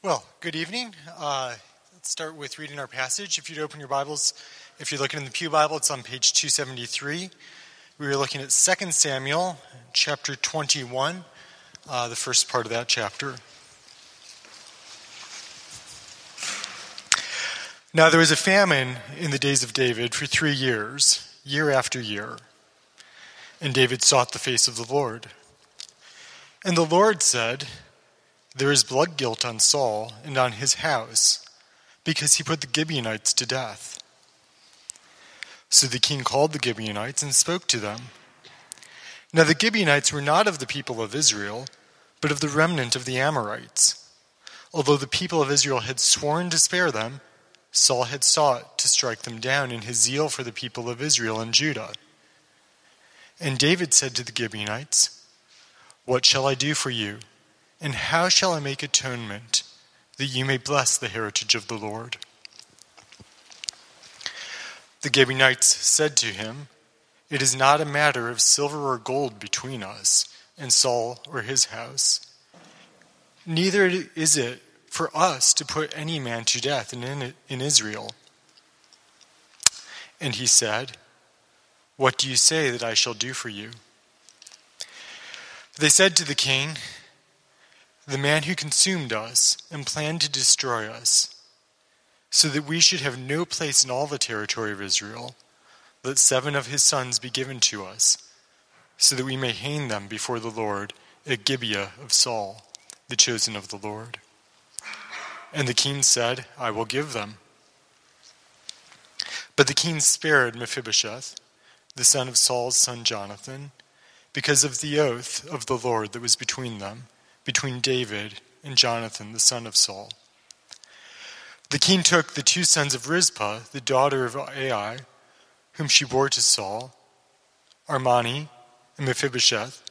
Well, good evening. Uh, let's start with reading our passage. If you'd open your Bibles, if you're looking in the Pew Bible, it's on page 273. We are looking at 2 Samuel, chapter 21, uh, the first part of that chapter. Now, there was a famine in the days of David for three years, year after year. And David sought the face of the Lord. And the Lord said, There is blood guilt on Saul and on his house, because he put the Gibeonites to death. So the king called the Gibeonites and spoke to them. Now the Gibeonites were not of the people of Israel, but of the remnant of the Amorites. Although the people of Israel had sworn to spare them, Saul had sought to strike them down in his zeal for the people of Israel and Judah. And David said to the Gibeonites, What shall I do for you? And how shall I make atonement that you may bless the heritage of the Lord? The Gibeonites said to him, It is not a matter of silver or gold between us and Saul or his house. Neither is it for us to put any man to death in, in Israel. And he said, What do you say that I shall do for you? They said to the king, The man who consumed us and planned to destroy us, so that we should have no place in all the territory of Israel, let seven of his sons be given to us, so that we may hang them before the Lord at Gibeah of Saul, the chosen of the Lord. And the king said, I will give them. But the king spared Mephibosheth, the son of Saul's son Jonathan, because of the oath of the Lord that was between them, between David and Jonathan, the son of Saul. The king took the two sons of Rizpah, the daughter of Aiah, whom she bore to Saul, Armoni and Mephibosheth,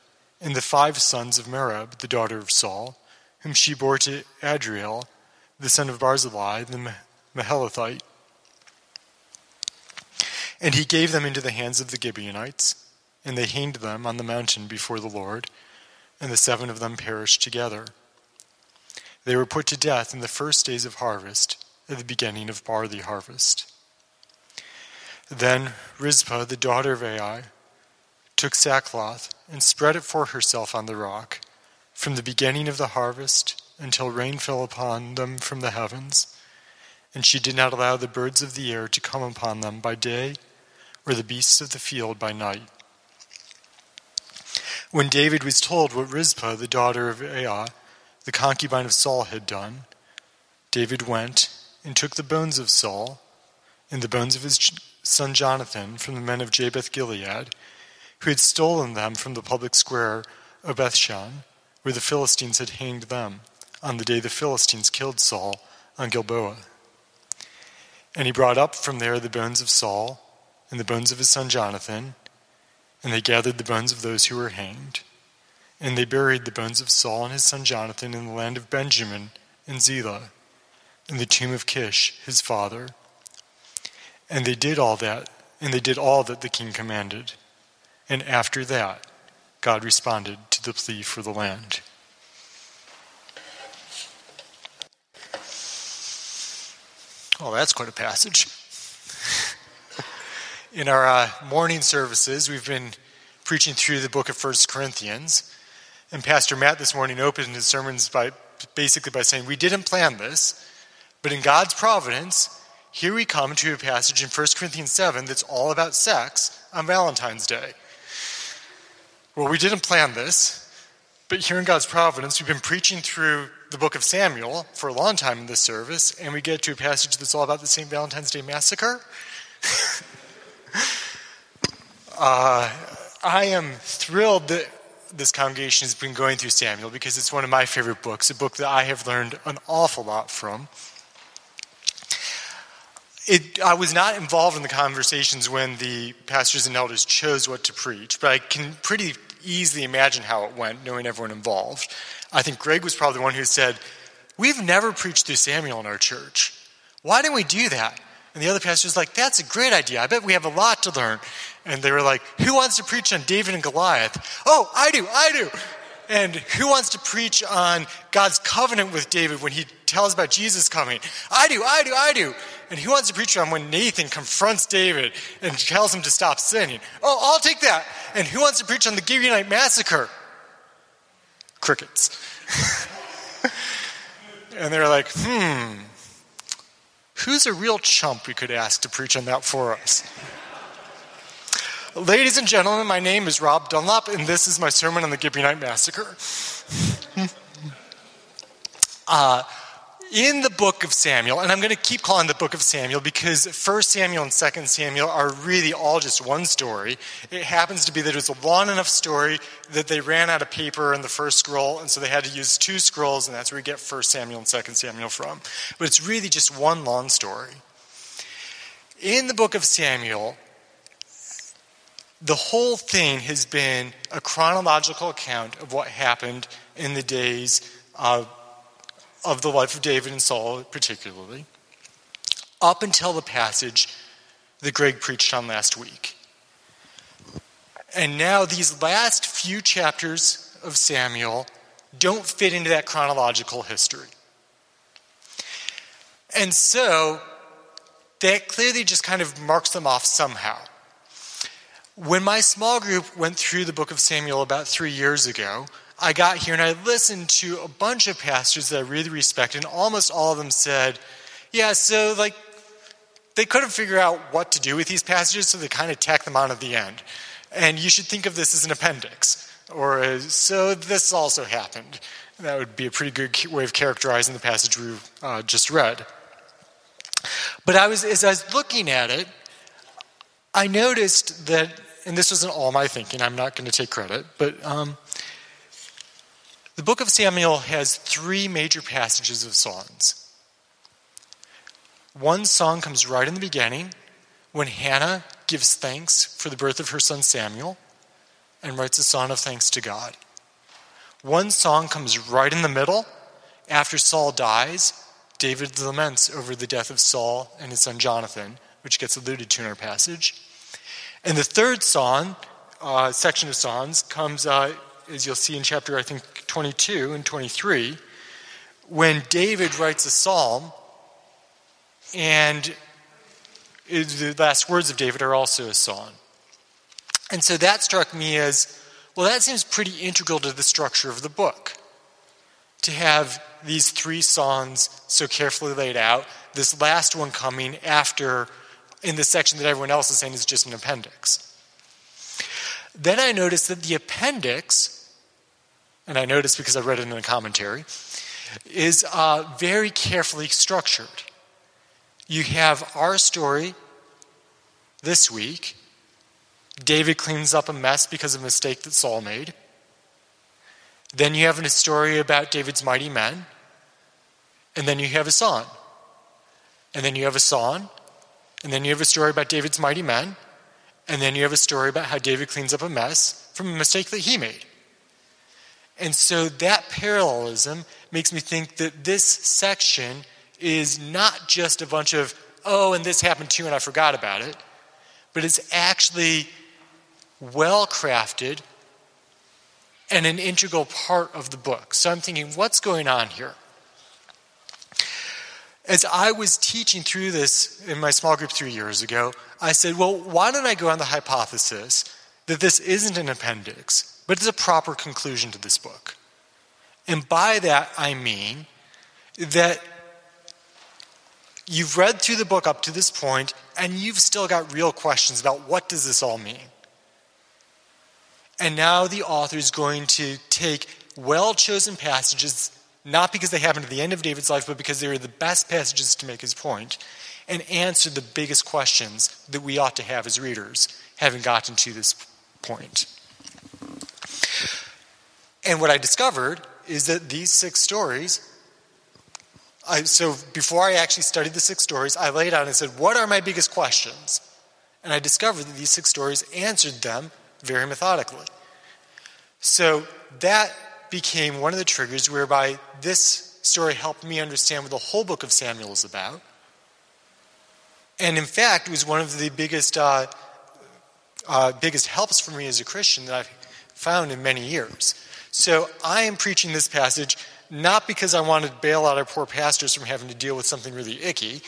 and the five sons of Merab, the daughter of Saul, whom she bore to Adriel, the son of Barzillai, the Meholathite. And he gave them into the hands of the Gibeonites, and they hanged them on the mountain before the Lord, and the seven of them perished together. They were put to death in the first days of harvest, at the beginning of barley harvest. Then Rizpah, the daughter of Aiah, took sackcloth and spread it for herself on the rock, from the beginning of the harvest until rain fell upon them from the heavens, and she did not allow the birds of the air to come upon them by day, or the beasts of the field by night. When David was told what Rizpah, the daughter of Aiah, the concubine of Saul, had done, David went and took the bones of Saul and the bones of his son Jonathan from the men of Jabesh Gilead, who had stolen them from the public square of Bethshan, where the Philistines had hanged them on the day the Philistines killed Saul on Gilboa. And he brought up from there the bones of Saul and the bones of his son Jonathan, and they gathered the bones of those who were hanged. And they buried the bones of Saul and his son Jonathan in the land of Benjamin and Zelah, in the tomb of Kish, his father. And they did all that, and they did all that the king commanded. And after that, God responded to the plea for the land. Well, that's quite a passage. In our uh, morning services, we've been preaching through the book of First Corinthians. And Pastor Matt this morning opened his sermons by basically by saying, We didn't plan this, but in God's providence, here we come to a passage in 1 Corinthians 7 that's all about sex on Valentine's Day. Well, we didn't plan this, but here in God's providence, we've been preaching through the book of Samuel for a long time in this service, and we get to a passage that's all about the St. Valentine's Day Massacre. uh, I am thrilled that this congregation has been going through Samuel because it's one of my favorite books, a book that I have learned an awful lot from. It, I was not involved in the conversations when the pastors and elders chose what to preach, but I can pretty easily imagine how it went, knowing everyone involved. I think Greg was probably the one who said, We've never preached through Samuel in our church. Why didn't we do that? And the other pastor was like, That's a great idea. I bet we have a lot to learn. And they were like, Who wants to preach on David and Goliath? Oh, I do, I do. And who wants to preach on God's covenant with David when he tells about Jesus coming? I do, I do, I do. And who wants to preach on when Nathan confronts David and tells him to stop sinning? Oh, I'll take that. And who wants to preach on the Gibeonite massacre? Crickets. and they're like, hmm, who's a real chump we could ask to preach on that for us? Ladies and gentlemen, my name is Rob Dunlop, and this is my sermon on the Gibeonite Massacre. uh, in the book of Samuel, and I'm going to keep calling the book of Samuel because 1 Samuel and 2 Samuel are really all just one story. It happens to be that it was a long enough story that they ran out of paper in the first scroll, and so they had to use two scrolls, and that's where we get 1 Samuel and 2 Samuel from. But it's really just one long story. In the book of Samuel, the whole thing has been a chronological account of what happened in the days of of the life of David and Saul, particularly, up until the passage that Greg preached on last week. And now, these last few chapters of Samuel don't fit into that chronological history. And so, that clearly just kind of marks them off somehow. When my small group went through the book of Samuel about three years ago, I got here and I listened to a bunch of pastors that I really respect, and almost all of them said, Yeah, so like they couldn't figure out what to do with these passages, so they kind of tack them on at the end. And you should think of this as an appendix. Or so this also happened. That would be a pretty good way of characterizing the passage we uh, just read. But I was, as I was looking at it, I noticed that, and this wasn't all my thinking, I'm not going to take credit, but um, the book of Samuel has three major passages of songs. One song comes right in the beginning when Hannah gives thanks for the birth of her son Samuel and writes a song of thanks to God. One song comes right in the middle after Saul dies. David laments over the death of Saul and his son Jonathan, which gets alluded to in our passage. And the third song, uh, section of songs, comes, uh, as you'll see in chapter, I think, 22 and 23 when David writes a psalm, and the last words of David are also a song. And so that struck me as well, that seems pretty integral to the structure of the book. To have these three songs so carefully laid out, this last one coming after, in the section that everyone else is saying is just an appendix. Then I noticed that the appendix and I noticed because I read it in a commentary, is uh, very carefully structured. You have our story this week. David cleans up a mess because of a mistake that Saul made. Then you have a story about David's mighty men. And then you have a song. And then you have a song. And then you have a story about David's mighty men. And then you have a story about how David cleans up a mess from a mistake that he made. And so that parallelism makes me think that this section is not just a bunch of, oh, and this happened too, and I forgot about it, but it's actually well crafted and an integral part of the book. So I'm thinking, what's going on here? As I was teaching through this in my small group three years ago, I said, well, why don't I go on the hypothesis that this isn't an appendix, but it's a proper conclusion to this book. And by that, I mean that you've read through the book up to this point and you've still got real questions about what does this all mean? And now the author is going to take well chosen passages, not because they happen at the end of David's life, but because they are the best passages to make his point, and answer the biggest questions that we ought to have as readers, having gotten to this point. And what I discovered is that these six stories, I, so before I actually studied the six stories, I laid out and said, What are my biggest questions? And I discovered that these six stories answered them very methodically. So that became one of the triggers whereby this story helped me understand what the whole book of Samuel is about. And in fact, it was one of the biggest, uh, uh, biggest helps for me as a Christian that I've found in many years. So I am preaching this passage not because I want to bail out our poor pastors from having to deal with something really icky,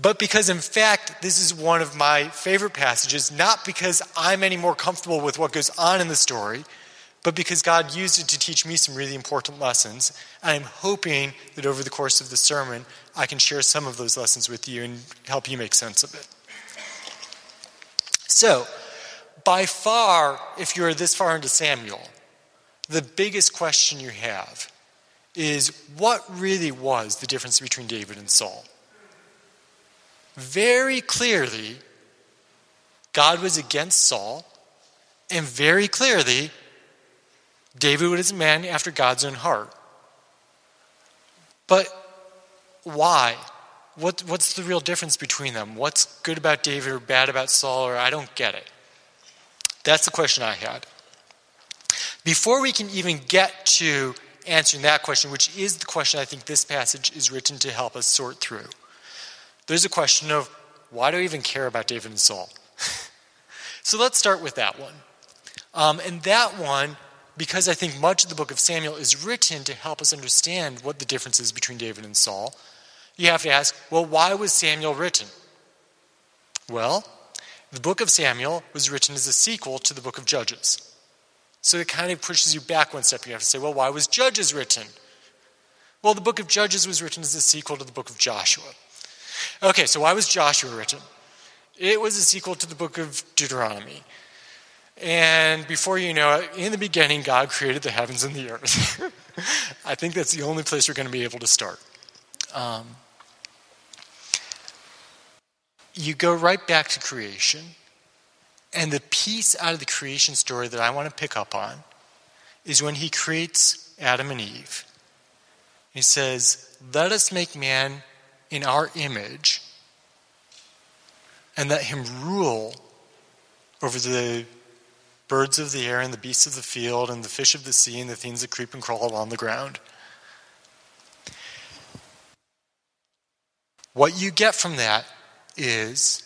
but because in fact this is one of my favorite passages, not because I'm any more comfortable with what goes on in the story, but because God used it to teach me some really important lessons. I'm hoping that over the course of the sermon, I can share some of those lessons with you and help you make sense of it. So, by far, if you're this far into Samuel, the biggest question you have is what really was the difference between David and Saul? Very clearly, God was against Saul, and very clearly, David was a man after God's own heart. But why? What, what's the real difference between them? What's good about David or bad about Saul, or I don't get it? That's the question I had. Before we can even get to answering that question, which is the question I think this passage is written to help us sort through, there's a question of why do we even care about David and Saul? so let's start with that one. Um, and that one, because I think much of the book of Samuel is written to help us understand what the difference is between David and Saul, you have to ask, well, why was Samuel written? Well, the book of Samuel was written as a sequel to the book of Judges. So it kind of pushes you back one step. You have to say, well, why was Judges written? Well, the book of Judges was written as a sequel to the book of Joshua. Okay, so why was Joshua written? It was a sequel to the book of Deuteronomy. And before you know it, in the beginning, God created the heavens and the earth. I think that's the only place we're going to be able to start. Um, you go right back to creation and the piece out of the creation story that I want to pick up on is when he creates Adam and Eve. He says, Let us make man in our image and let him rule over the birds of the air and the beasts of the field and the fish of the sea and the things that creep and crawl along the ground. What you get from that is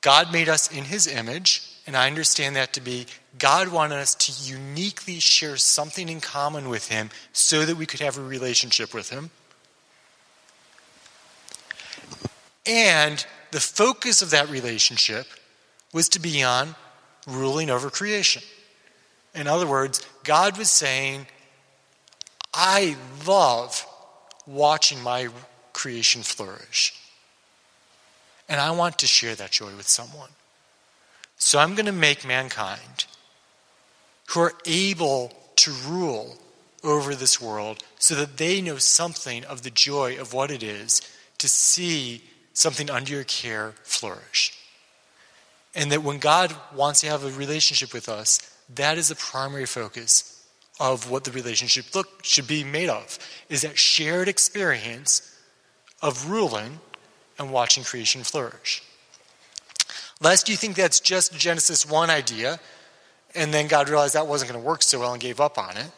God made us in his image, and I understand that to be God wanted us to uniquely share something in common with him so that we could have a relationship with him. And the focus of that relationship was to be on ruling over creation. In other words, God was saying, I love watching my creation flourish. And I want to share that joy with someone. So I'm going to make mankind who are able to rule over this world so that they know something of the joy of what it is to see something under your care flourish. And that when God wants to have a relationship with us, that is the primary focus of what the relationship look, should be made of, is that shared experience of ruling and watching creation flourish. Lest you think that's just Genesis 1 idea, and then God realized that wasn't going to work so well and gave up on it.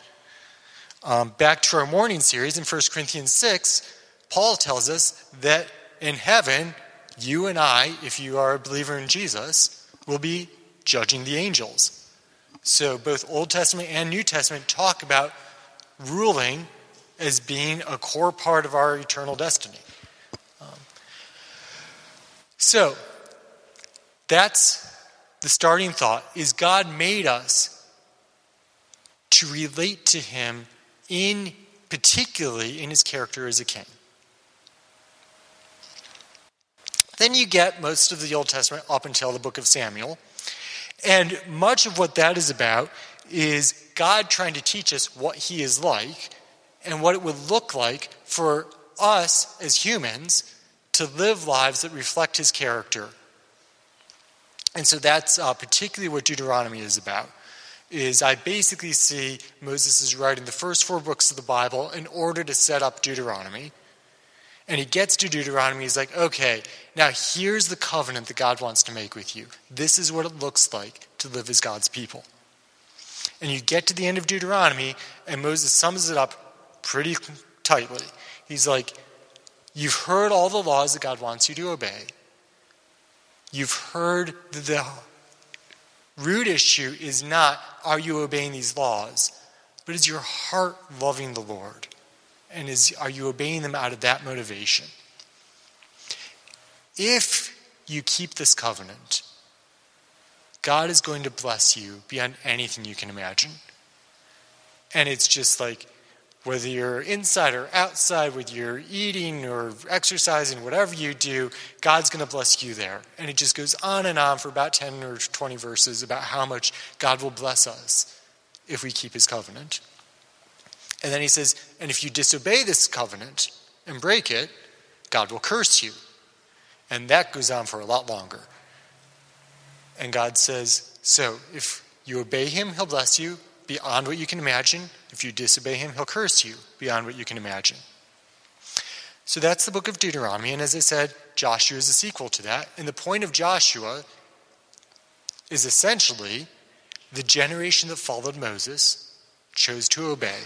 Um, back to our morning series in 1 Corinthians 6, Paul tells us that in heaven, you and I, if you are a believer in Jesus, will be judging the angels. So both Old Testament and New Testament talk about ruling as being a core part of our eternal destiny. So, that's the starting thought is God made us to relate to him in particularly in his character as a king. Then you get most of the Old Testament up until the book of Samuel. And much of what that is about is God trying to teach us what he is like and what it would look like for us as humans to live lives that reflect his character. And so that's uh, particularly what Deuteronomy is about. Is I basically see Moses is writing the first four books of the Bible in order to set up Deuteronomy. And he gets to Deuteronomy, he's like, okay, now here's the covenant that God wants to make with you. This is what it looks like to live as God's people. And you get to the end of Deuteronomy, and Moses sums it up pretty tightly. He's like, You've heard all the laws that God wants you to obey. You've heard the root issue is not, are you obeying these laws? but is your heart loving the Lord? And is, are you obeying them out of that motivation? If you keep this covenant, God is going to bless you beyond anything you can imagine. And it's just like whether you're inside or outside, whether you're eating or exercising, whatever you do, God's going to bless you there. And it just goes on and on for about 10 or 20 verses about how much God will bless us if we keep his covenant. And then he says, and if you disobey this covenant and break it, God will curse you. And that goes on for a lot longer. And God says, so if you obey him, he'll bless you beyond what you can imagine. If you disobey him, he'll curse you beyond what you can imagine. So that's the book of Deuteronomy. And as I said, Joshua is a sequel to that. And the point of Joshua is essentially the generation that followed Moses chose to obey.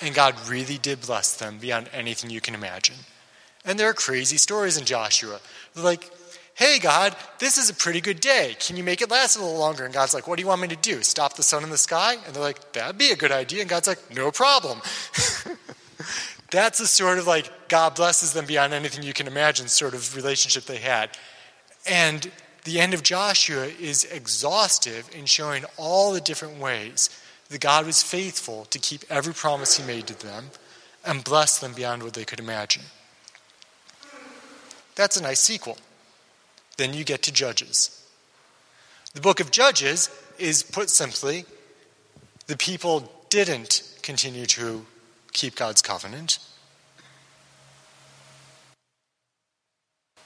And God really did bless them beyond anything you can imagine. And there are crazy stories in Joshua. Like, hey, God, this is a pretty good day. Can you make it last a little longer? And God's like, what do you want me to do? Stop the sun in the sky? And they're like, that'd be a good idea. And God's like, no problem. That's the sort of like God blesses them beyond anything you can imagine sort of relationship they had. And the end of Joshua is exhaustive in showing all the different ways that God was faithful to keep every promise he made to them and bless them beyond what they could imagine. That's a nice sequel. Then you get to Judges. The book of Judges is, put simply, the people didn't continue to keep God's covenant.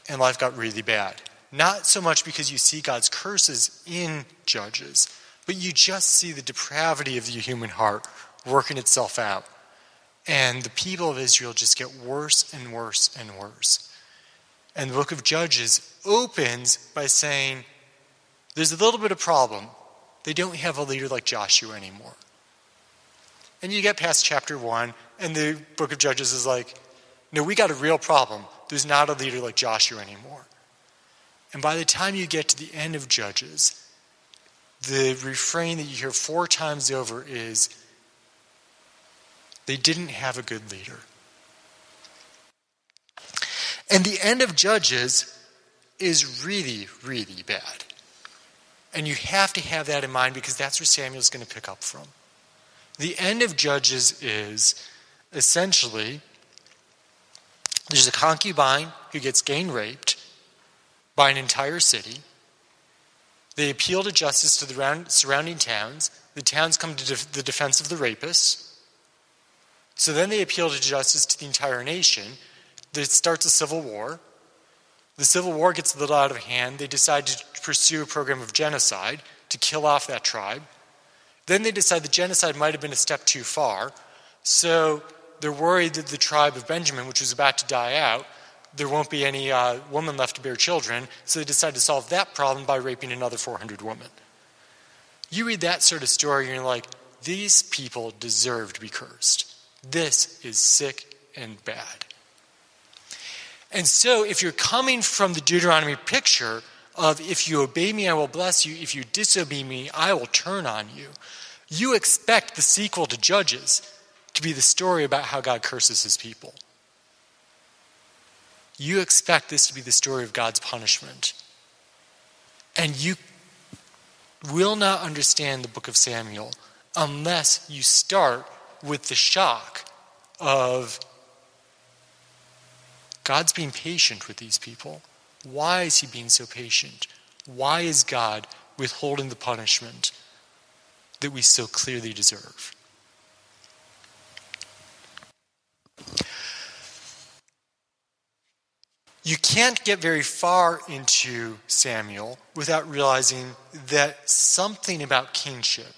And life got really bad. Not so much because you see God's curses in Judges, but you just see the depravity of the human heart working itself out. And the people of Israel just get worse and worse and worse. And the book of Judges opens by saying, there's a little bit of problem. They don't have a leader like Joshua anymore. And you get past chapter one, and the book of Judges is like, no, we got a real problem. There's not a leader like Joshua anymore. And by the time you get to the end of Judges, the refrain that you hear four times over is, they didn't have a good leader. And the end of Judges is really, really bad. And you have to have that in mind because that's where Samuel's going to pick up from. The end of Judges is essentially there's a concubine who gets gang raped by an entire city. They appeal to justice to the surrounding towns. The towns come to the defense of the rapists. So then they appeal to justice to the entire nation it starts a civil war. The civil war gets a little out of hand. They decide to pursue a program of genocide to kill off that tribe. Then they decide the genocide might have been a step too far. So they're worried that the tribe of Benjamin, which was about to die out, there won't be any uh, woman left to bear children. So they decide to solve that problem by raping another 400 women. You read that sort of story, and you're like, these people deserve to be cursed. This is sick and bad. And so, if you're coming from the Deuteronomy picture of if you obey me, I will bless you, if you disobey me, I will turn on you, you expect the sequel to Judges to be the story about how God curses his people. You expect this to be the story of God's punishment. And you will not understand the book of Samuel unless you start with the shock of God's being patient with these people. Why is he being so patient? Why is God withholding the punishment that we so clearly deserve? You can't get very far into Samuel without realizing that something about kingship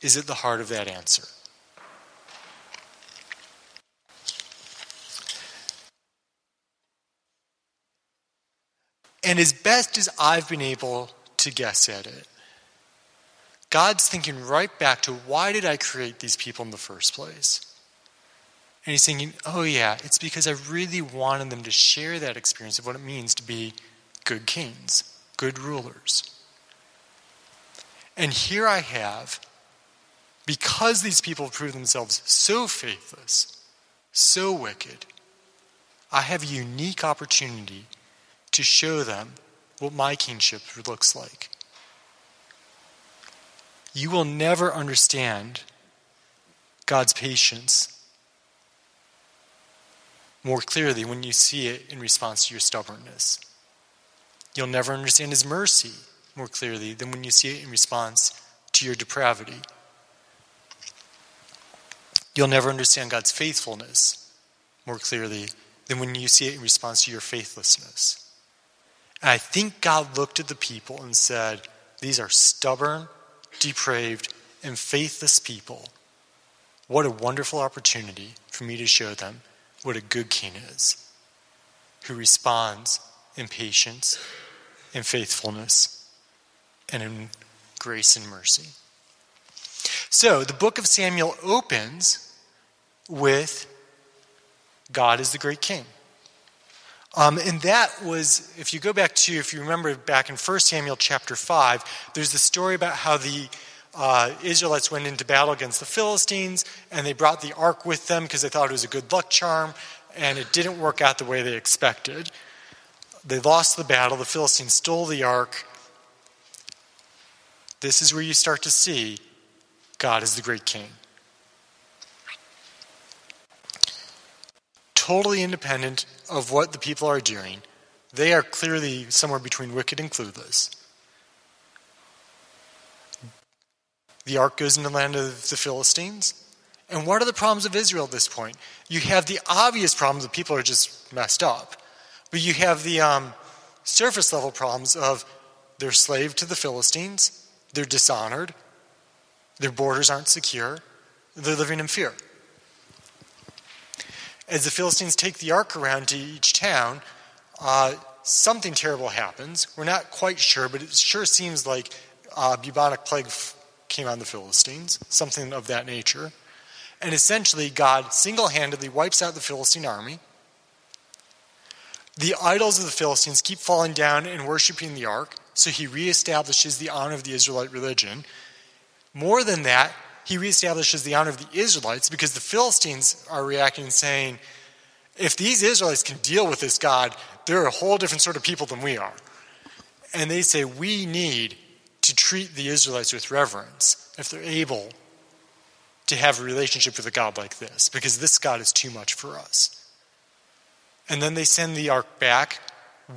is at the heart of that answer. And as best as I've been able to guess at it, God's thinking right back to why did I create these people in the first place? And he's thinking, oh, yeah, it's because I really wanted them to share that experience of what it means to be good kings, good rulers. And here I have, because these people prove themselves so faithless, so wicked, I have a unique opportunity to show them what my kingship looks like. You will never understand God's patience more clearly when you see it in response to your stubbornness. You'll never understand His mercy more clearly than when you see it in response to your depravity. You'll never understand God's faithfulness more clearly than when you see it in response to your faithlessness. And I think God looked at the people and said, These are stubborn, depraved, and faithless people. What a wonderful opportunity for me to show them what a good king is, who responds in patience, in faithfulness, and in grace and mercy. So the book of Samuel opens with God is the great king. Um, and that was, if you go back to, if you remember back in 1 Samuel chapter 5, there's the story about how the uh, Israelites went into battle against the Philistines and they brought the ark with them because they thought it was a good luck charm, and it didn't work out the way they expected. They lost the battle, the Philistines stole the ark. This is where you start to see God is the great king. Totally independent of what the people are doing, they are clearly somewhere between wicked and clueless. The ark goes into the land of the Philistines. And what are the problems of Israel at this point? You have the obvious problems that people are just messed up. But you have the um, surface level problems of they're slave to the Philistines, they're dishonored, their borders aren't secure. They're living in fear. As the Philistines take the ark around to each town, uh, something terrible happens. We're not quite sure, but it sure seems like uh, bubonic plague came on the Philistines, something of that nature. And essentially, God single handedly wipes out the Philistine army. The idols of the Philistines keep falling down and worshiping the ark, so he reestablishes the honor of the Israelite religion. More than that, he reestablishes the honor of the Israelites because the Philistines are reacting and saying, if these Israelites can deal with this God, they're a whole different sort of people than we are. And they say, we need to treat the Israelites with reverence if they're able to have a relationship with a God like this, because this God is too much for us. And then they send the ark back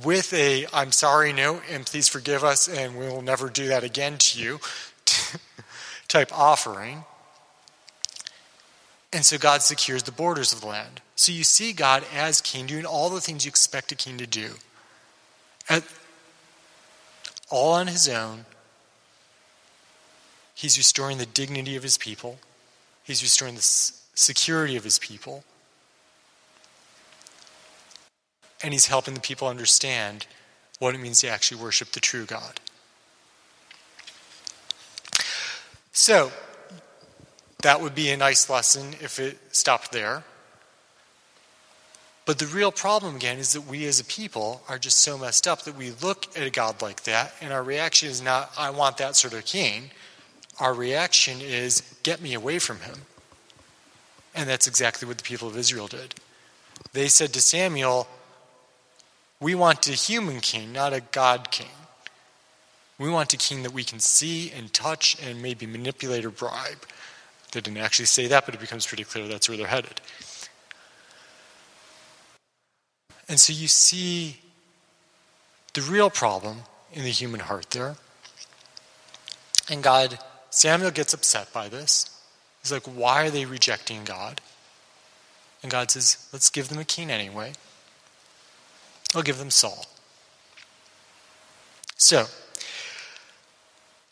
with a I'm sorry note and please forgive us and we will never do that again to you type offering. And so God secures the borders of the land. So you see God as king doing all the things you expect a king to do. At, all on his own. He's restoring the dignity of his people. He's restoring the security of his people. And he's helping the people understand what it means to actually worship the true God. So, that would be a nice lesson if it stopped there. But the real problem, again, is that we as a people are just so messed up that we look at a God like that, and our reaction is not, I want that sort of king. Our reaction is, get me away from him. And that's exactly what the people of Israel did. They said to Samuel, We want a human king, not a God king. We want a king that we can see and touch and maybe manipulate or bribe. They didn't actually say that, but it becomes pretty clear that's where they're headed. And so you see the real problem in the human heart there. And God, Samuel gets upset by this. He's like, why are they rejecting God? And God says, let's give them a king anyway. I'll give them Saul. So,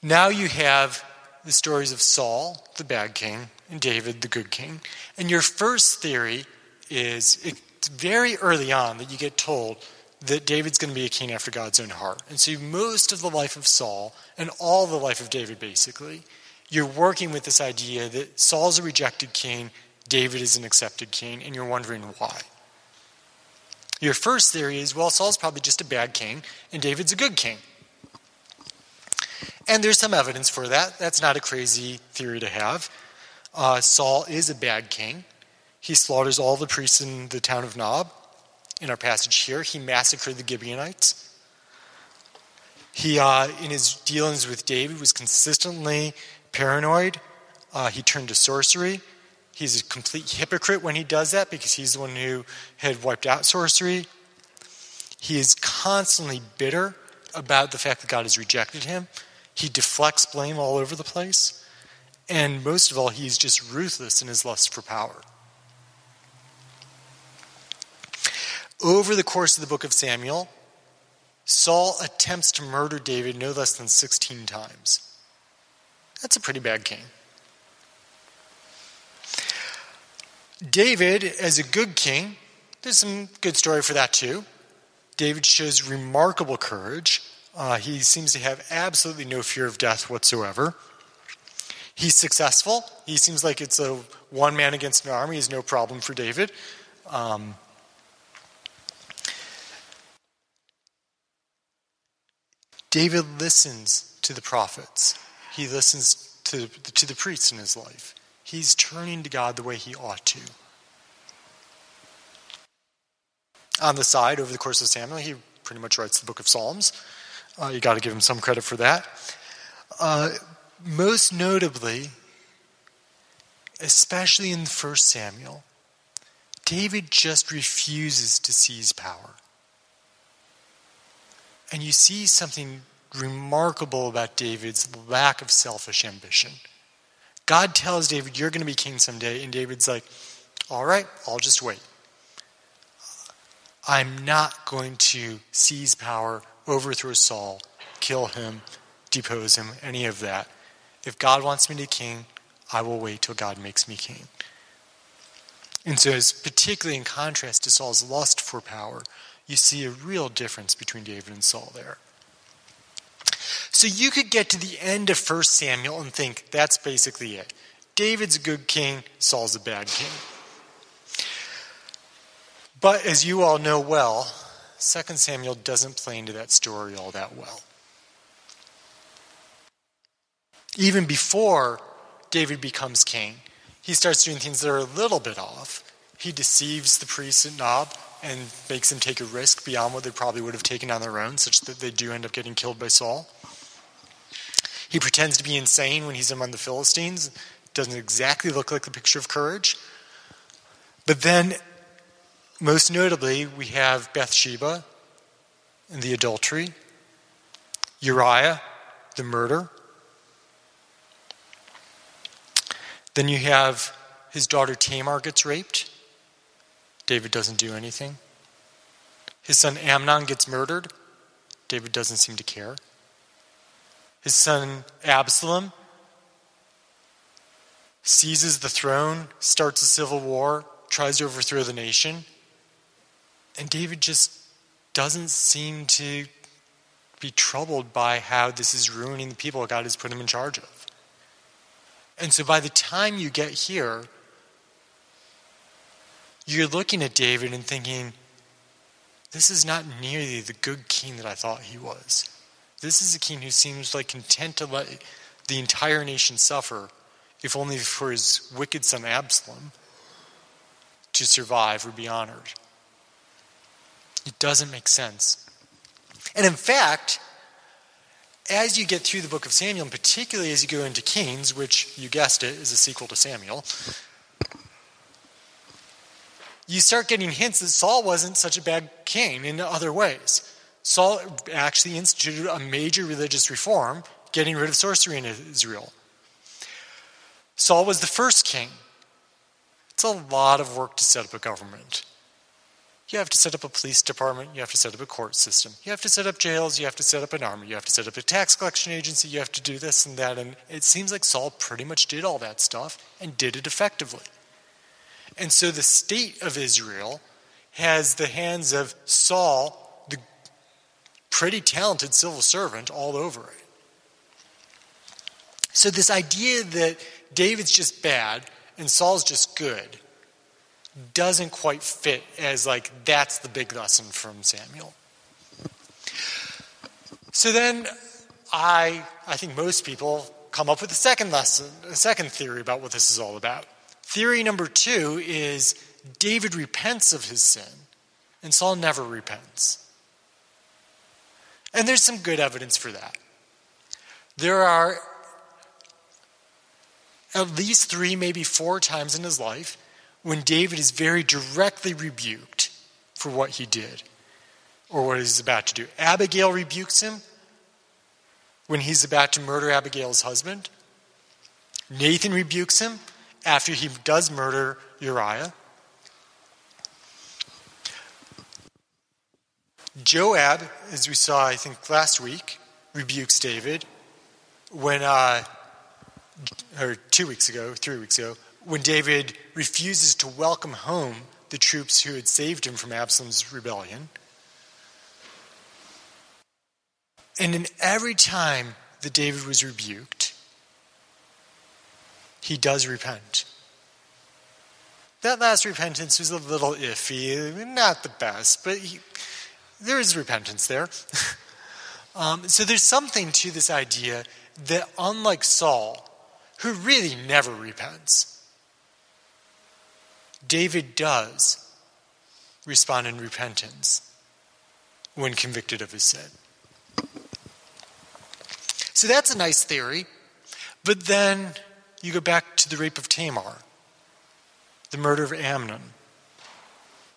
now you have the stories of Saul, the bad king, and David, the good king. And your first theory is it's very early on that you get told that David's going to be a king after God's own heart. And so, most of the life of Saul and all the life of David, basically, you're working with this idea that Saul's a rejected king, David is an accepted king, and you're wondering why. Your first theory is well, Saul's probably just a bad king, and David's a good king. And there's some evidence for that. That's not a crazy theory to have. Uh, Saul is a bad king. He slaughters all the priests in the town of Nob. In our passage here, he massacred the Gibeonites. He, uh, in his dealings with David, was consistently paranoid. Uh, he turned to sorcery. He's a complete hypocrite when he does that because he's the one who had wiped out sorcery. He is constantly bitter about the fact that God has rejected him. He deflects blame all over the place. And most of all, he's just ruthless in his lust for power. Over the course of the book of Samuel, Saul attempts to murder David no less than 16 times. That's a pretty bad king. David, as a good king, there's some good story for that too. David shows remarkable courage. Uh, he seems to have absolutely no fear of death whatsoever. He's successful. He seems like it's a one man against an army is no problem for David. Um, David listens to the prophets. He listens to, to the priests in his life. He's turning to God the way he ought to. On the side, over the course of Samuel, he pretty much writes the book of Psalms. Uh, you got to give him some credit for that. Uh, most notably, especially in 1 Samuel, David just refuses to seize power. And you see something remarkable about David's lack of selfish ambition. God tells David, You're going to be king someday. And David's like, All right, I'll just wait. I'm not going to seize power, overthrow Saul, kill him, depose him, any of that. If God wants me to king, I will wait till God makes me king. And so, as particularly in contrast to Saul's lust for power, you see a real difference between David and Saul there. So you could get to the end of 1 Samuel and think that's basically it. David's a good king, Saul's a bad king. But as you all know well, 2 Samuel doesn't play into that story all that well. Even before David becomes king, he starts doing things that are a little bit off. He deceives the priests at Nob and makes them take a risk beyond what they probably would have taken on their own, such that they do end up getting killed by Saul. He pretends to be insane when he's among the Philistines. Doesn't exactly look like the picture of courage. But then most notably, we have Bathsheba and the adultery, Uriah, the murder. Then you have his daughter Tamar gets raped. David doesn't do anything. His son Amnon gets murdered. David doesn't seem to care. His son Absalom seizes the throne, starts a civil war, tries to overthrow the nation. And David just doesn't seem to be troubled by how this is ruining the people God has put him in charge of. And so by the time you get here, you're looking at David and thinking, this is not nearly the good king that I thought he was. This is a king who seems like content to let the entire nation suffer, if only for his wicked son Absalom to survive or be honored. It doesn't make sense. And in fact, as you get through the book of Samuel, and particularly as you go into Kings, which you guessed it is a sequel to Samuel, you start getting hints that Saul wasn't such a bad king in other ways. Saul actually instituted a major religious reform, getting rid of sorcery in Israel. Saul was the first king. It's a lot of work to set up a government. You have to set up a police department. You have to set up a court system. You have to set up jails. You have to set up an army. You have to set up a tax collection agency. You have to do this and that. And it seems like Saul pretty much did all that stuff and did it effectively. And so the state of Israel has the hands of Saul, the pretty talented civil servant, all over it. So this idea that David's just bad and Saul's just good doesn't quite fit as like that's the big lesson from Samuel. So then I I think most people come up with a second lesson, a second theory about what this is all about. Theory number two is David repents of his sin, and Saul never repents. And there's some good evidence for that. There are at least three, maybe four times in his life when David is very directly rebuked for what he did or what he's about to do. Abigail rebukes him when he's about to murder Abigail's husband. Nathan rebukes him after he does murder Uriah. Joab, as we saw, I think, last week, rebukes David when, uh, or two weeks ago, three weeks ago, when David refuses to welcome home the troops who had saved him from Absalom's rebellion. And in every time that David was rebuked, he does repent. That last repentance was a little iffy, not the best, but he, there is repentance there. um, so there's something to this idea that, unlike Saul, who really never repents, David does respond in repentance when convicted of his sin. So that's a nice theory. But then you go back to the rape of Tamar, the murder of Amnon.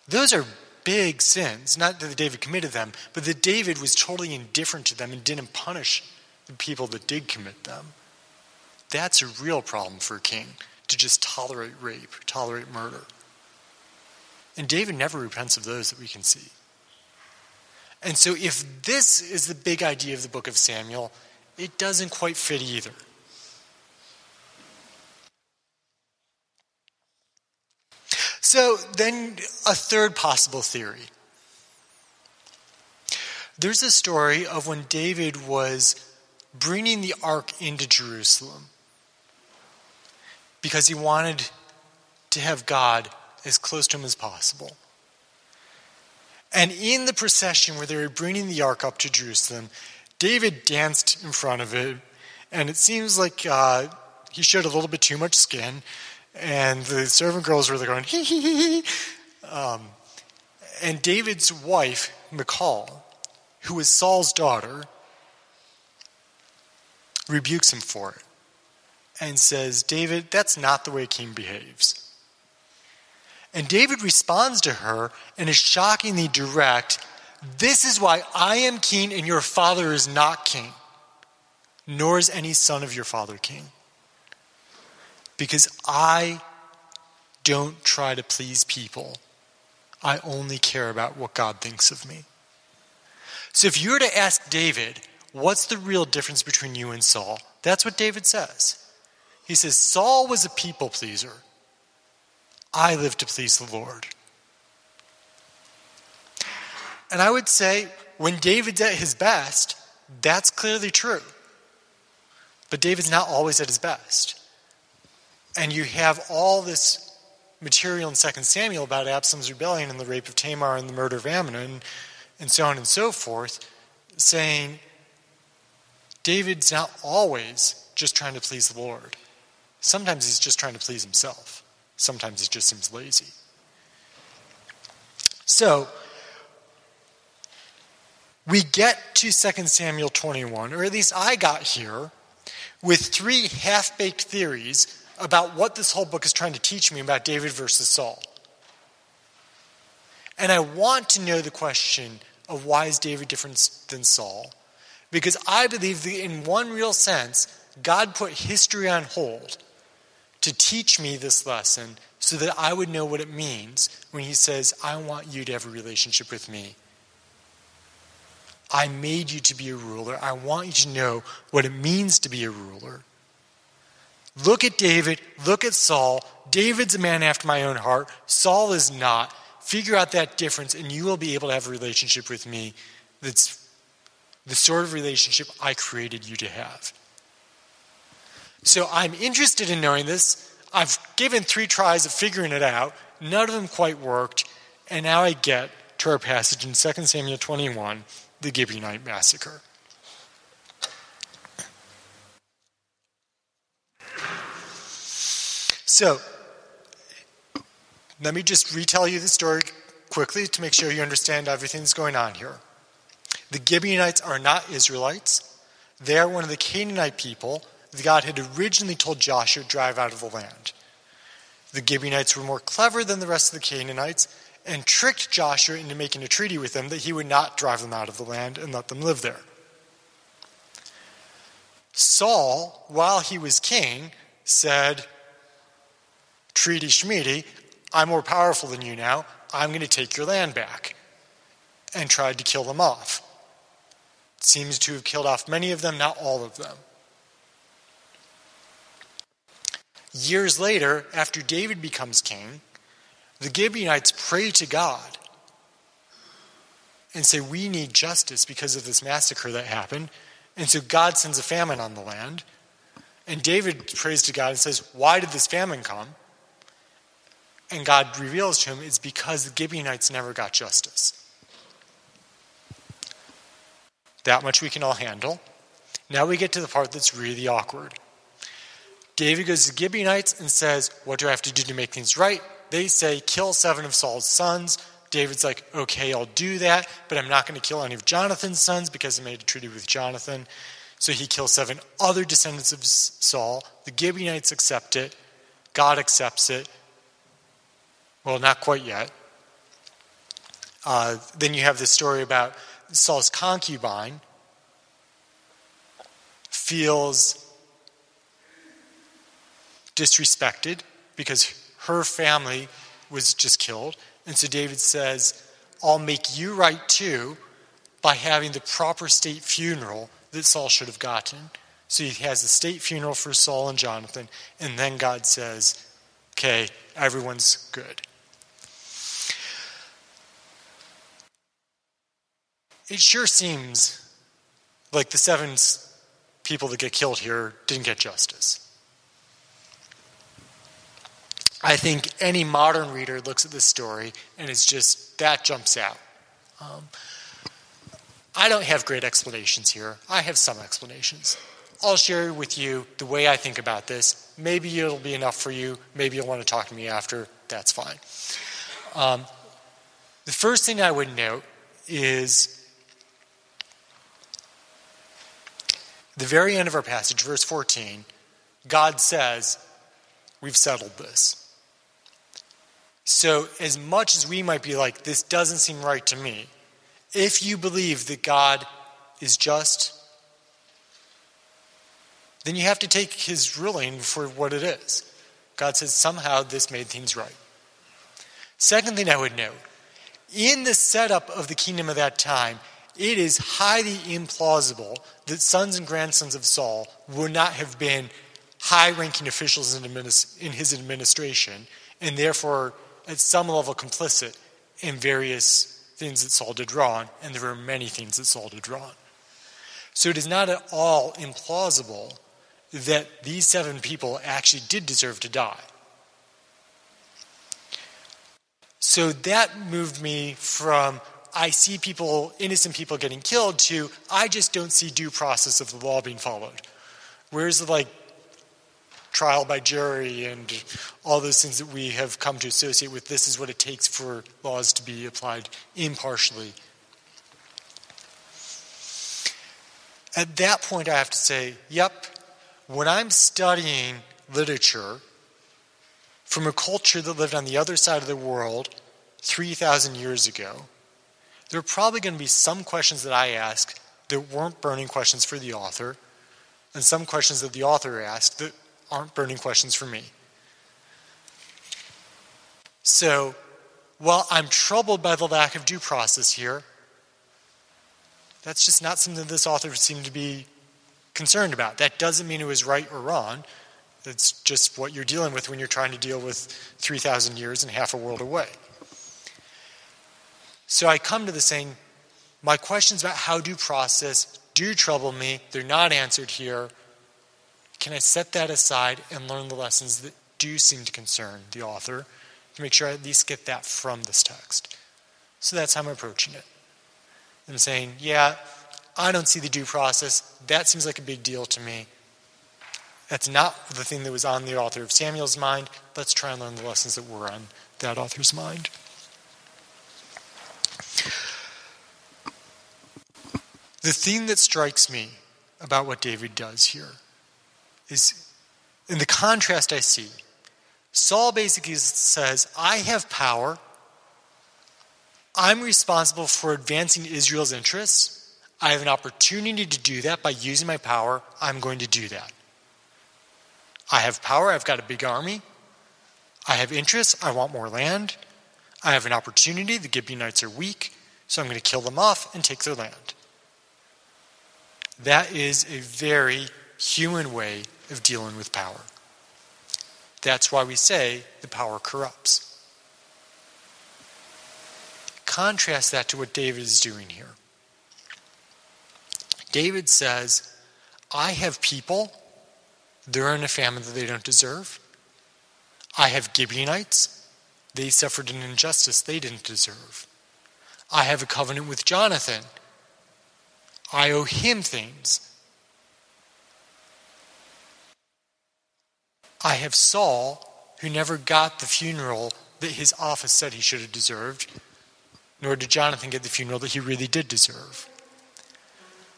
Those are big sins. Not that David committed them, but that David was totally indifferent to them and didn't punish the people that did commit them. That's a real problem for a king to just tolerate rape, tolerate murder. And David never repents of those that we can see. And so, if this is the big idea of the book of Samuel, it doesn't quite fit either. So, then a third possible theory. There's a story of when David was bringing the ark into Jerusalem because he wanted to have God as close to him as possible. And in the procession where they were bringing the ark up to Jerusalem, David danced in front of it, and it seems like uh, he showed a little bit too much skin, and the servant girls were going, hee hee hee. Um, and David's wife, Michal, who was Saul's daughter, rebukes him for it and says, David, that's not the way a king behaves. And David responds to her and is shockingly direct this is why I am king and your father is not king, nor is any son of your father king. Because I don't try to please people, I only care about what God thinks of me. So if you were to ask David, what's the real difference between you and Saul? That's what David says. He says, Saul was a people pleaser. I live to please the Lord. And I would say when David's at his best, that's clearly true. But David's not always at his best. And you have all this material in 2 Samuel about Absalom's rebellion and the rape of Tamar and the murder of Amnon and so on and so forth, saying David's not always just trying to please the Lord. Sometimes he's just trying to please himself. Sometimes it just seems lazy. So, we get to 2 Samuel 21, or at least I got here, with three half baked theories about what this whole book is trying to teach me about David versus Saul. And I want to know the question of why is David different than Saul? Because I believe that in one real sense, God put history on hold to teach me this lesson so that I would know what it means when he says, I want you to have a relationship with me. I made you to be a ruler. I want you to know what it means to be a ruler. Look at David. Look at Saul. David's a man after my own heart. Saul is not. Figure out that difference, and you will be able to have a relationship with me that's the sort of relationship I created you to have. So I'm interested in knowing this. I've given three tries of figuring it out. None of them quite worked. And now I get to our passage in 2 Samuel 21 the Gibeonite massacre. So, let me just retell you the story quickly to make sure you understand everything that's going on here. The Gibeonites are not Israelites. They are one of the Canaanite people that God had originally told Joshua to drive out of the land. The Gibeonites were more clever than the rest of the Canaanites and tricked Joshua into making a treaty with them that he would not drive them out of the land and let them live there. Saul, while he was king, said, Treaty Shmidi, I'm more powerful than you now. I'm going to take your land back. And tried to kill them off. Seems to have killed off many of them, not all of them. Years later, after David becomes king, the Gibeonites pray to God and say, We need justice because of this massacre that happened. And so God sends a famine on the land. And David prays to God and says, Why did this famine come? And God reveals to him it's because the Gibeonites never got justice. That much we can all handle. Now we get to the part that's really awkward. David goes to the Gibeonites and says, What do I have to do to make things right? They say, Kill seven of Saul's sons. David's like, Okay, I'll do that, but I'm not going to kill any of Jonathan's sons because I made a treaty with Jonathan. So he kills seven other descendants of Saul. The Gibeonites accept it. God accepts it. Well, not quite yet. Uh, then you have the story about Saul's concubine feels disrespected because her family was just killed. And so David says, I'll make you right too by having the proper state funeral that Saul should have gotten. So he has a state funeral for Saul and Jonathan, and then God says, okay, everyone's good. It sure seems like the seven people that get killed here didn't get justice. I think any modern reader looks at this story and it's just, that jumps out. Um, I don't have great explanations here. I have some explanations. I'll share with you the way I think about this. Maybe it'll be enough for you. Maybe you'll want to talk to me after. That's fine. Um, the first thing I would note is the very end of our passage, verse 14, God says, We've settled this. So, as much as we might be like, this doesn't seem right to me, if you believe that God is just, then you have to take his ruling for what it is. God says somehow this made things right. Second thing I would note in the setup of the kingdom of that time, it is highly implausible that sons and grandsons of Saul would not have been high ranking officials in his administration and therefore at some level complicit in various things that Saul did wrong, and there were many things that Saul did wrong. So it is not at all implausible that these seven people actually did deserve to die. So that moved me from I see people, innocent people getting killed, to I just don't see due process of the law being followed. Where's the like trial by jury and all those things that we have come to associate with this is what it takes for laws to be applied impartially. At that point, I have to say, yep, when I'm studying literature from a culture that lived on the other side of the world 3,000 years ago, there are probably going to be some questions that I ask that weren't burning questions for the author, and some questions that the author asked that aren't burning questions for me. So, while I'm troubled by the lack of due process here, that's just not something this author seemed to be concerned about. That doesn't mean it was right or wrong. It's just what you're dealing with when you're trying to deal with 3,000 years and half a world away. So I come to the saying, my questions about how due process do trouble me. They're not answered here. Can I set that aside and learn the lessons that do seem to concern the author to make sure I at least get that from this text? So that's how I'm approaching it. I'm saying, yeah, I don't see the due process. That seems like a big deal to me. That's not the thing that was on the author of Samuel's mind. Let's try and learn the lessons that were on that author's mind. The thing that strikes me about what David does here is in the contrast I see, Saul basically says, I have power. I'm responsible for advancing Israel's interests. I have an opportunity to do that by using my power. I'm going to do that. I have power. I've got a big army. I have interests. I want more land. I have an opportunity. The Gibeonites are weak, so I'm going to kill them off and take their land. That is a very human way of dealing with power. That's why we say the power corrupts. Contrast that to what David is doing here. David says, I have people, they're in a famine that they don't deserve. I have Gibeonites, they suffered an injustice they didn't deserve. I have a covenant with Jonathan. I owe him things. I have Saul, who never got the funeral that his office said he should have deserved, nor did Jonathan get the funeral that he really did deserve.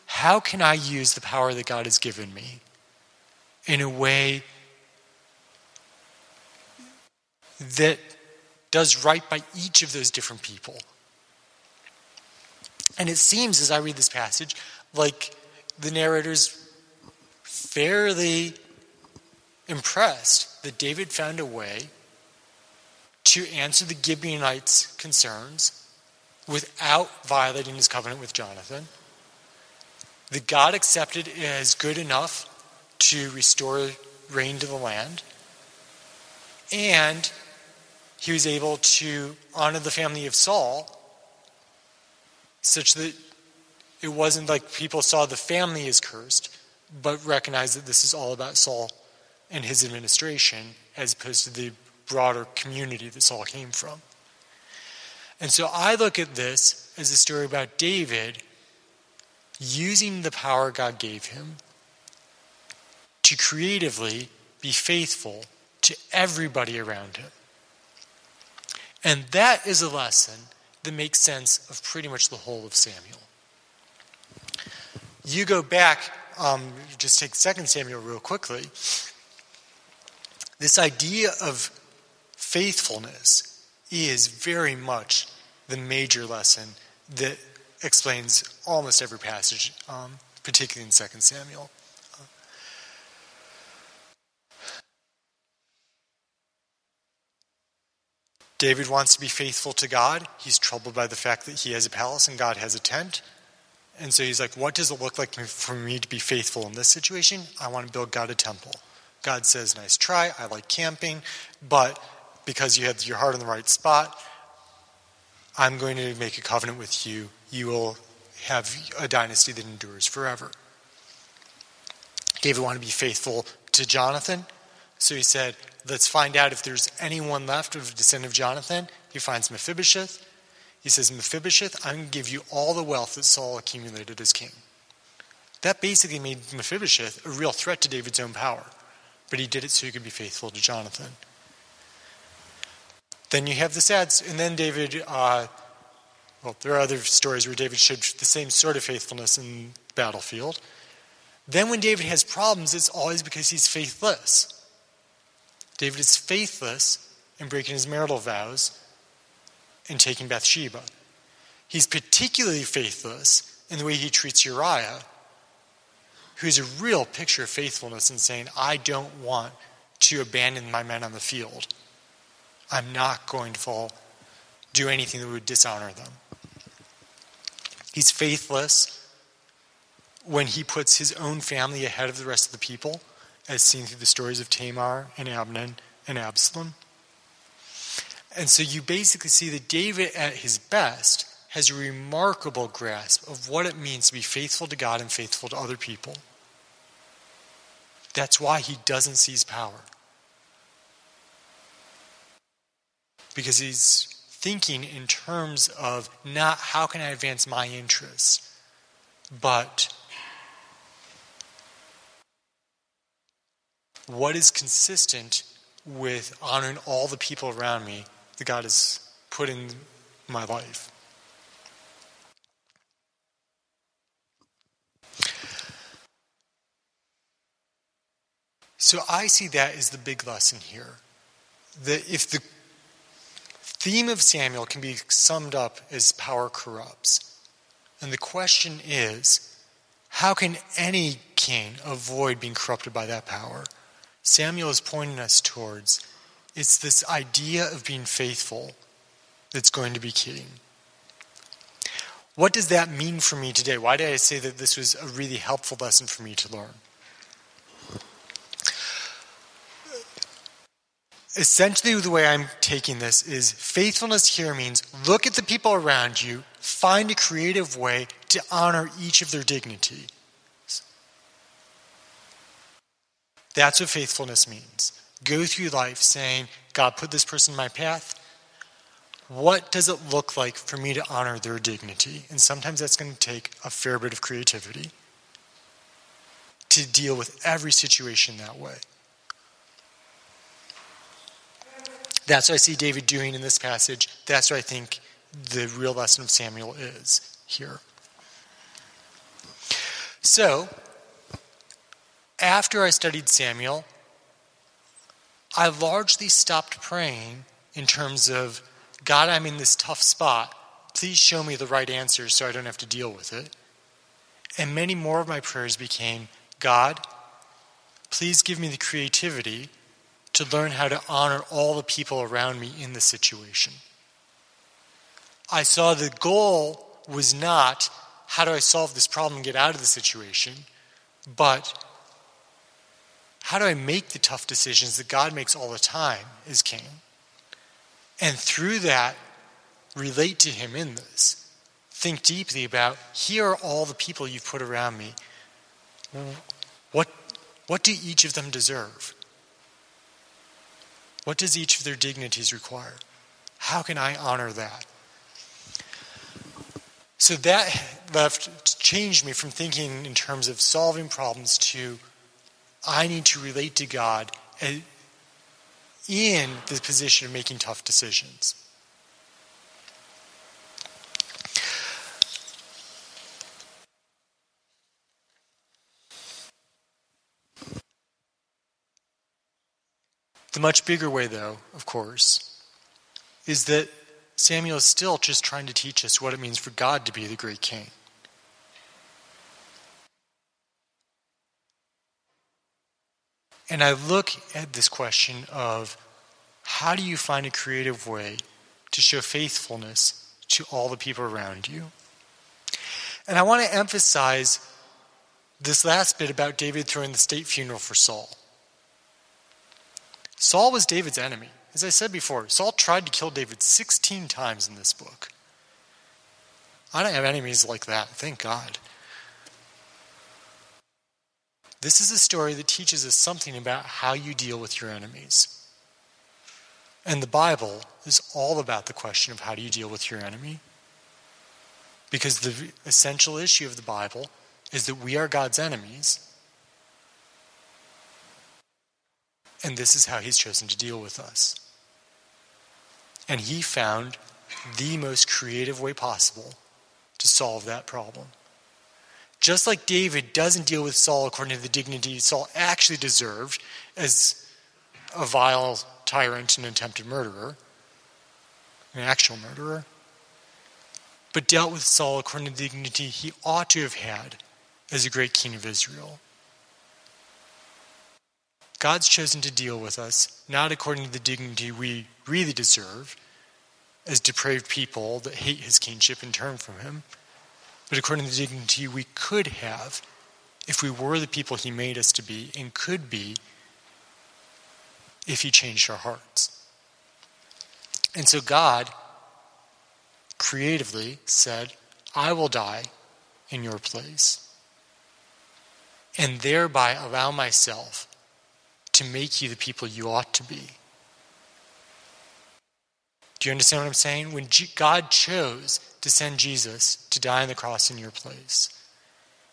How can I use the power that God has given me in a way that does right by each of those different people? And it seems, as I read this passage, like the narrator's fairly impressed that David found a way to answer the Gibeonites' concerns without violating his covenant with Jonathan. That God accepted as good enough to restore rain to the land. And he was able to honor the family of Saul such that it wasn't like people saw the family as cursed, but recognized that this is all about Saul and his administration as opposed to the broader community that Saul came from. And so I look at this as a story about David using the power God gave him to creatively be faithful to everybody around him. And that is a lesson that makes sense of pretty much the whole of Samuel. You go back, um, just take 2 Samuel real quickly. This idea of faithfulness is very much the major lesson that explains almost every passage, um, particularly in 2 Samuel. David wants to be faithful to God. He's troubled by the fact that he has a palace and God has a tent. And so he's like, What does it look like for me to be faithful in this situation? I want to build God a temple. God says, Nice try. I like camping. But because you had your heart in the right spot, I'm going to make a covenant with you. You will have a dynasty that endures forever. David wanted to be faithful to Jonathan. So he said, Let's find out if there's anyone left of the descendant of Jonathan. He finds Mephibosheth. He says, Mephibosheth, I'm going to give you all the wealth that Saul accumulated as king. That basically made Mephibosheth a real threat to David's own power but he did it so he could be faithful to Jonathan. Then you have the sad, and then David, uh, well, there are other stories where David showed the same sort of faithfulness in the battlefield. Then when David has problems, it's always because he's faithless. David is faithless in breaking his marital vows and taking Bathsheba. He's particularly faithless in the way he treats Uriah who's a real picture of faithfulness and saying, I don't want to abandon my men on the field. I'm not going to fall, do anything that would dishonor them. He's faithless when he puts his own family ahead of the rest of the people, as seen through the stories of Tamar and Amnon and Absalom. And so you basically see that David, at his best, has a remarkable grasp of what it means to be faithful to God and faithful to other people. That's why he doesn't seize power. Because he's thinking in terms of not how can I advance my interests, but what is consistent with honoring all the people around me that God has put in my life. So I see that as the big lesson here. That if the theme of Samuel can be summed up as power corrupts, and the question is, how can any king avoid being corrupted by that power? Samuel is pointing us towards it's this idea of being faithful that's going to be key. What does that mean for me today? Why did I say that this was a really helpful lesson for me to learn? Essentially, the way I'm taking this is faithfulness here means look at the people around you, find a creative way to honor each of their dignity. That's what faithfulness means. Go through life saying, God put this person in my path. What does it look like for me to honor their dignity? And sometimes that's going to take a fair bit of creativity to deal with every situation that way. That's what I see David doing in this passage. That's what I think the real lesson of Samuel is here. So, after I studied Samuel, I largely stopped praying in terms of, God, I'm in this tough spot. Please show me the right answer so I don't have to deal with it. And many more of my prayers became, God, please give me the creativity to learn how to honor all the people around me in the situation. I saw the goal was not how do I solve this problem and get out of the situation, but how do I make the tough decisions that God makes all the time as king? And through that, relate to Him in this. Think deeply about here are all the people you've put around me. What, what do each of them deserve? What does each of their dignities require? How can I honor that? So that left changed me from thinking in terms of solving problems to I need to relate to God eh, in the position of making tough decisions. The much bigger way, though, of course, is that Samuel is still just trying to teach us what it means for God to be the great king. And I look at this question of how do you find a creative way to show faithfulness to all the people around you? And I want to emphasize this last bit about David throwing the state funeral for Saul. Saul was David's enemy. As I said before, Saul tried to kill David 16 times in this book. I don't have enemies like that, thank God. This is a story that teaches us something about how you deal with your enemies. And the Bible is all about the question of how do you deal with your enemy? Because the essential issue of the Bible is that we are God's enemies And this is how he's chosen to deal with us. And he found the most creative way possible to solve that problem. Just like David doesn't deal with Saul according to the dignity Saul actually deserved as a vile tyrant and attempted murderer, an actual murderer, but dealt with Saul according to the dignity he ought to have had as a great king of Israel. God's chosen to deal with us not according to the dignity we really deserve as depraved people that hate his kingship and turn from him, but according to the dignity we could have if we were the people he made us to be and could be if he changed our hearts. And so God creatively said, I will die in your place, and thereby allow myself to make you the people you ought to be. Do you understand what I'm saying? When God chose to send Jesus to die on the cross in your place,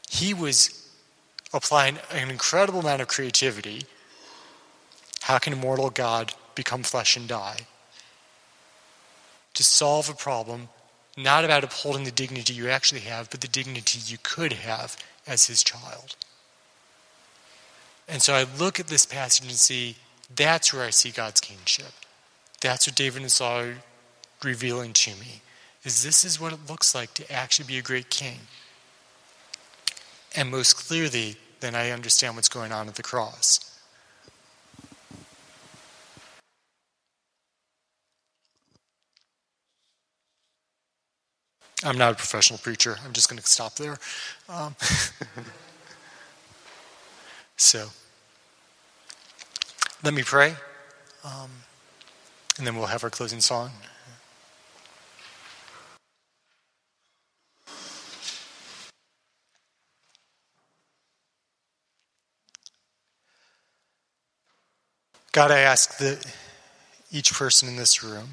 he was applying an incredible amount of creativity How can a mortal God become flesh and die? To solve a problem, not about upholding the dignity you actually have, but the dignity you could have as his child. And so I look at this passage and see that's where I see God's kingship. That's what David and Saul are revealing to me. Is this is what it looks like to actually be a great king. And most clearly, then I understand what's going on at the cross. I'm not a professional preacher. I'm just going to stop there. Um, so, let me pray, um, and then we'll have our closing song. God, I ask that each person in this room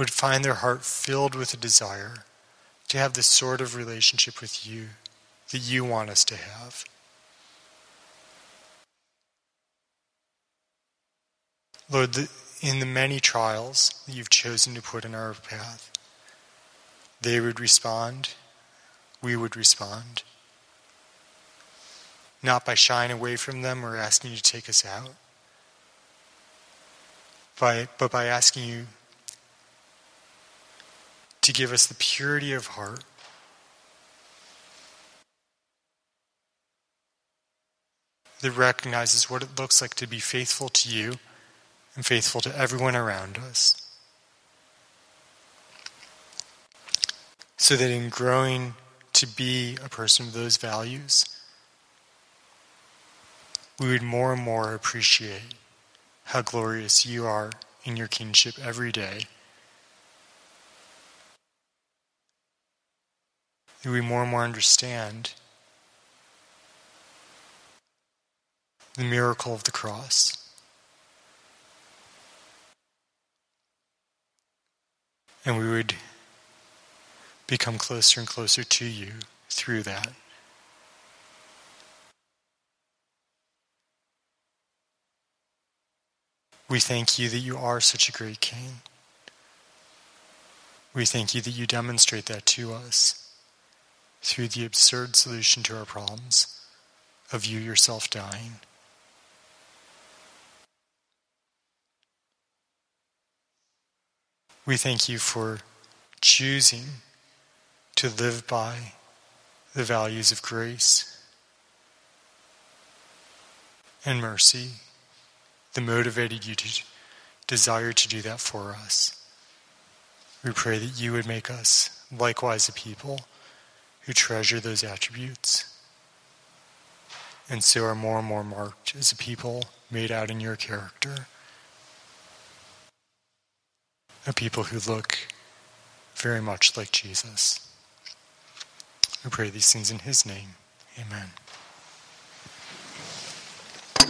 would find their heart filled with a desire to have the sort of relationship with you that you want us to have. Lord, in the many trials that you've chosen to put in our path, they would respond we would respond. Not by shying away from them or asking you to take us out, by, but by asking you to give us the purity of heart. That recognizes what it looks like to be faithful to you and faithful to everyone around us. So that in growing to be a person of those values, we would more and more appreciate how glorious you are in your kingship every day. That we more and more understand the miracle of the cross. And we would become closer and closer to you through that. We thank you that you are such a great King. We thank you that you demonstrate that to us through the absurd solution to our problems of you yourself dying. We thank you for choosing to live by the values of grace and mercy that motivated you to desire to do that for us. We pray that you would make us likewise a people who treasure those attributes and so are more and more marked as a people made out in your character. A people who look very much like Jesus. We pray these things in his name. Amen.